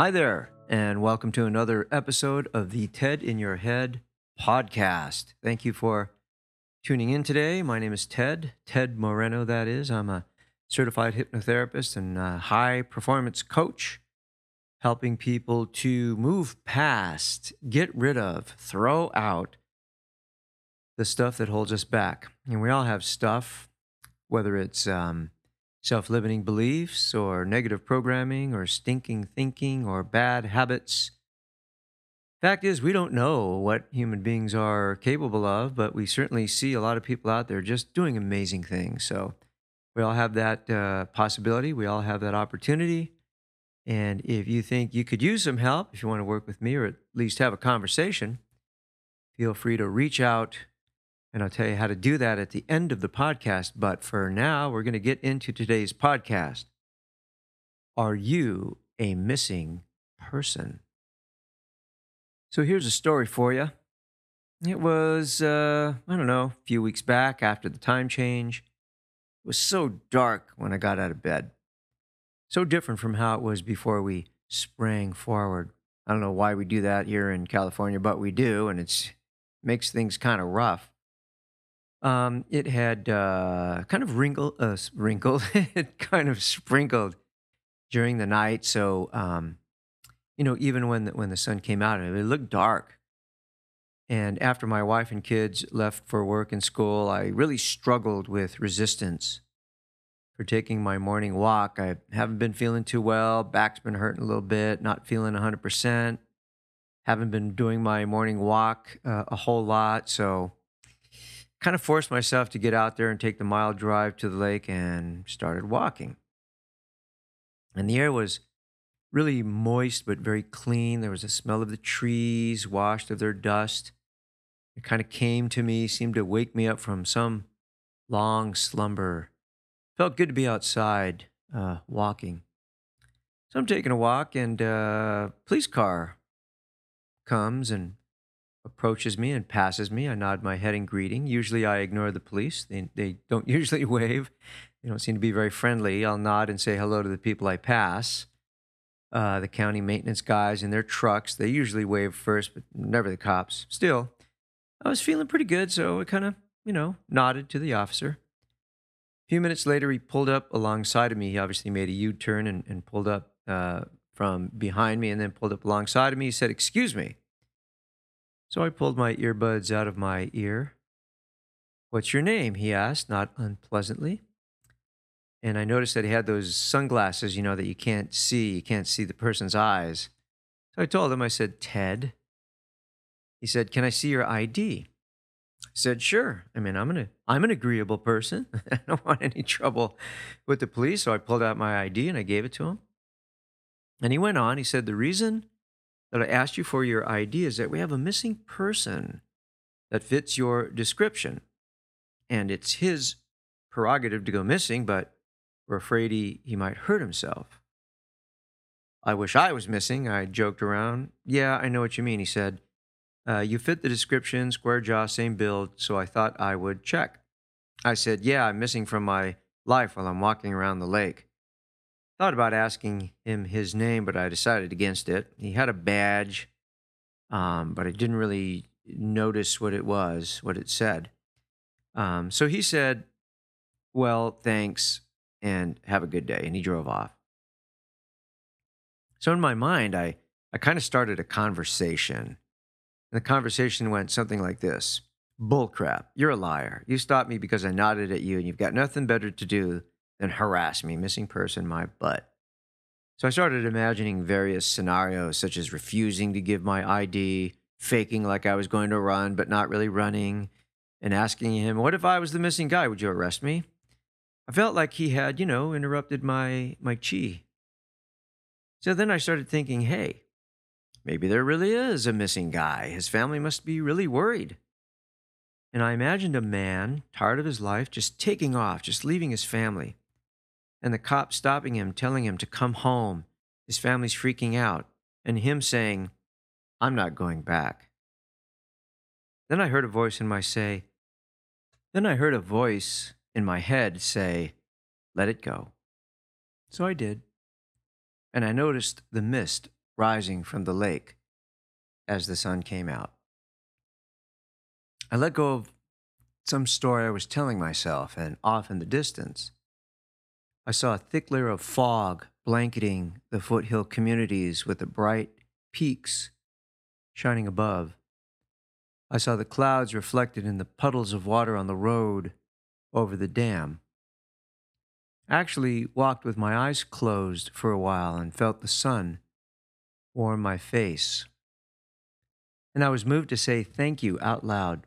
Hi there, and welcome to another episode of the TED in Your Head podcast. Thank you for tuning in today. My name is Ted, Ted Moreno, that is. I'm a certified hypnotherapist and high performance coach, helping people to move past, get rid of, throw out the stuff that holds us back. And we all have stuff, whether it's um, self limiting beliefs or negative programming or stinking thinking or bad habits. Fact is, we don't know what human beings are capable of, but we certainly see a lot of people out there just doing amazing things. So we all have that uh, possibility, we all have that opportunity. And if you think you could use some help, if you want to work with me or at least have a conversation, feel free to reach out and I'll tell you how to do that at the end of the podcast. But for now, we're going to get into today's podcast. Are you a missing person? So here's a story for you. It was, uh, I don't know, a few weeks back after the time change. It was so dark when I got out of bed. So different from how it was before we sprang forward. I don't know why we do that here in California, but we do, and it makes things kind of rough. Um, it had uh, kind of wrinkled, uh, wrinkled, it kind of sprinkled during the night. So, um, you know, even when the, when the sun came out, it looked dark. And after my wife and kids left for work and school, I really struggled with resistance for taking my morning walk. I haven't been feeling too well. Back's been hurting a little bit, not feeling 100%. Haven't been doing my morning walk uh, a whole lot. So, kind of forced myself to get out there and take the mile drive to the lake and started walking. And the air was really moist but very clean. There was a smell of the trees washed of their dust. It kind of came to me, seemed to wake me up from some long slumber. Felt good to be outside uh, walking. So I'm taking a walk, and a uh, police car comes and approaches me and passes me. I nod my head in greeting. Usually I ignore the police. They, they don't usually wave. They don't seem to be very friendly. I'll nod and say hello to the people I pass. Uh, the county maintenance guys in their trucks, they usually wave first, but never the cops. Still, I was feeling pretty good, so I kind of, you know, nodded to the officer. A few minutes later, he pulled up alongside of me. He obviously made a U turn and, and pulled up uh, from behind me and then pulled up alongside of me. He said, Excuse me. So I pulled my earbuds out of my ear. What's your name? he asked, not unpleasantly. And I noticed that he had those sunglasses, you know, that you can't see. You can't see the person's eyes. So I told him, I said, Ted. He said, Can I see your ID? I said, Sure. I mean, I'm an, I'm an agreeable person. I don't want any trouble with the police. So I pulled out my ID and I gave it to him. And he went on. He said, The reason that I asked you for your ID is that we have a missing person that fits your description. And it's his prerogative to go missing, but we're afraid he, he might hurt himself. I wish I was missing. I joked around. Yeah, I know what you mean, he said. Uh, you fit the description, square jaw, same build, so I thought I would check. I said, Yeah, I'm missing from my life while I'm walking around the lake. Thought about asking him his name, but I decided against it. He had a badge, um, but I didn't really notice what it was, what it said. Um, so he said, Well, thanks, and have a good day. And he drove off. So in my mind, I, I kind of started a conversation. And the conversation went something like this Bullcrap, you're a liar. You stopped me because I nodded at you, and you've got nothing better to do then harass me, missing person, my butt. So I started imagining various scenarios, such as refusing to give my ID, faking like I was going to run, but not really running, and asking him, What if I was the missing guy? Would you arrest me? I felt like he had, you know, interrupted my, my chi, So then I started thinking, hey, maybe there really is a missing guy. His family must be really worried. And I imagined a man, tired of his life, just taking off, just leaving his family. And the cop stopping him, telling him to come home. His family's freaking out. And him saying, I'm not going back. Then I heard a voice in my say, then I heard a voice in my head say, Let it go. So I did. And I noticed the mist rising from the lake as the sun came out. I let go of some story I was telling myself, and off in the distance, I saw a thick layer of fog blanketing the foothill communities with the bright peaks shining above. I saw the clouds reflected in the puddles of water on the road over the dam. I actually walked with my eyes closed for a while and felt the sun warm my face. And I was moved to say thank you out loud.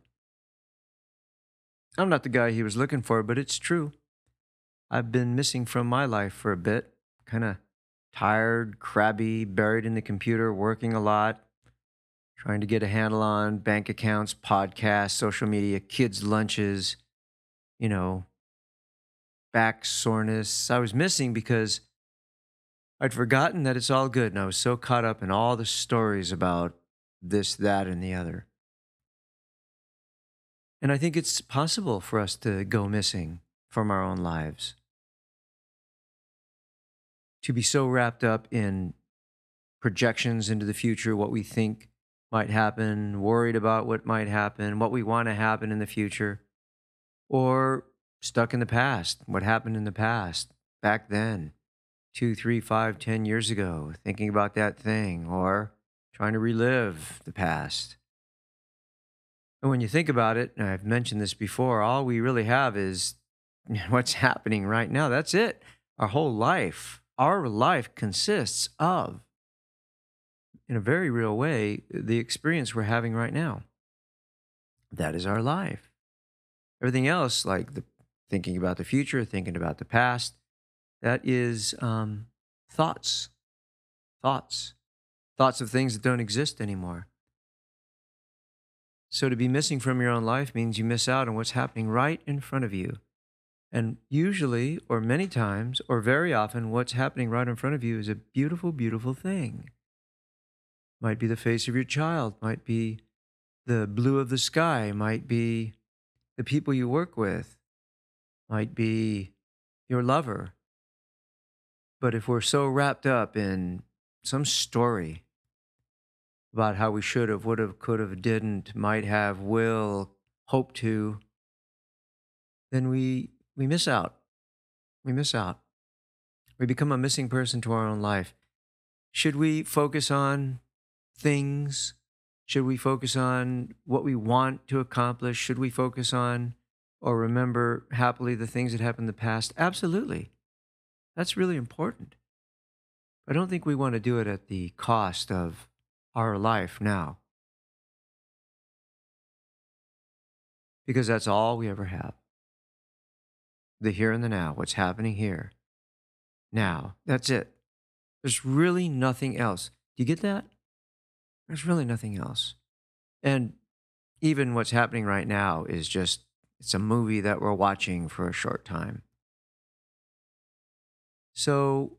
I'm not the guy he was looking for, but it's true. I've been missing from my life for a bit, kind of tired, crabby, buried in the computer, working a lot, trying to get a handle on bank accounts, podcasts, social media, kids' lunches, you know, back soreness. I was missing because I'd forgotten that it's all good, and I was so caught up in all the stories about this, that, and the other. And I think it's possible for us to go missing from our own lives. To be so wrapped up in projections into the future, what we think might happen, worried about what might happen, what we want to happen in the future, or stuck in the past, what happened in the past back then, two, three, five, ten years ago, thinking about that thing, or trying to relive the past. And when you think about it, I've mentioned this before, all we really have is what's happening right now. That's it. Our whole life, our life consists of in a very real way, the experience we're having right now. That is our life. Everything else, like the thinking about the future, thinking about the past, that is um, thoughts, thoughts, thoughts of things that don't exist anymore. So to be missing from your own life means you miss out on what's happening right in front of you. And usually, or many times, or very often, what's happening right in front of you is a beautiful, beautiful thing might be the face of your child, might be the blue of the sky, might be the people you work with, might be your lover. But if we're so wrapped up in some story about how we should have, would have, could have, didn't, might have, will, hope to, then we, we miss out. We miss out. We become a missing person to our own life. Should we focus on things? Should we focus on what we want to accomplish? Should we focus on or remember happily the things that happened in the past? Absolutely. That's really important. I don't think we want to do it at the cost of our life now. Because that's all we ever have. The here and the now, what's happening here. Now, that's it. There's really nothing else. Do you get that? There's really nothing else. And even what's happening right now is just it's a movie that we're watching for a short time. So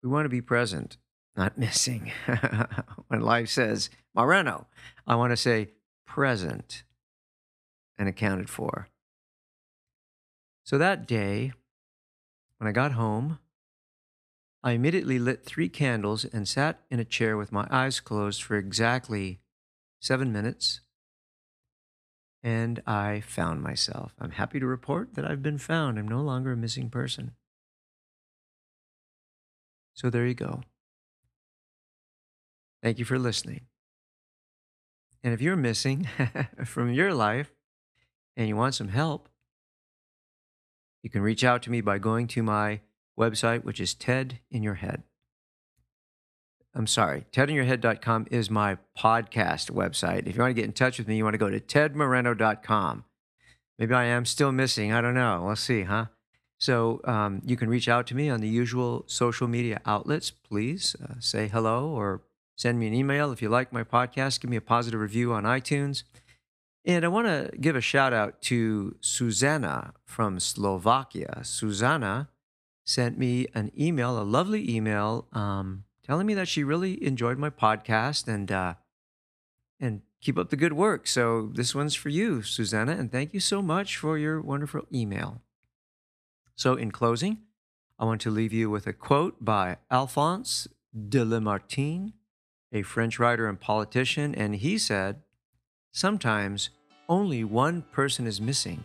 we want to be present, not missing. when life says, Moreno, I want to say present and accounted for. So that day, when I got home, I immediately lit three candles and sat in a chair with my eyes closed for exactly seven minutes. And I found myself. I'm happy to report that I've been found. I'm no longer a missing person. So there you go. Thank you for listening. And if you're missing from your life and you want some help, you can reach out to me by going to my website, which is TED in Your Head. I'm sorry, tedinyourhead.com is my podcast website. If you want to get in touch with me, you want to go to tedmoreno.com. Maybe I am still missing. I don't know. We'll see, huh? So um, you can reach out to me on the usual social media outlets. Please uh, say hello or send me an email. If you like my podcast, give me a positive review on iTunes. And I want to give a shout out to Susanna from Slovakia. Susanna sent me an email, a lovely email, um, telling me that she really enjoyed my podcast and uh, and keep up the good work. So this one's for you, Susanna, and thank you so much for your wonderful email. So in closing, I want to leave you with a quote by Alphonse de Lamartine, a French writer and politician, and he said, "Sometimes only one person is missing,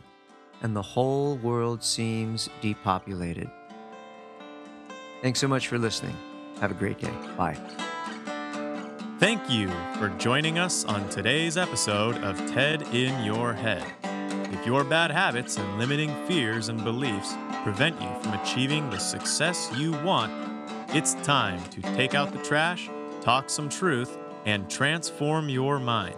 and the whole world seems depopulated." Thanks so much for listening. Have a great day. Bye. Thank you for joining us on today's episode of TED in Your Head. If your bad habits and limiting fears and beliefs prevent you from achieving the success you want, it's time to take out the trash, talk some truth, and transform your mind.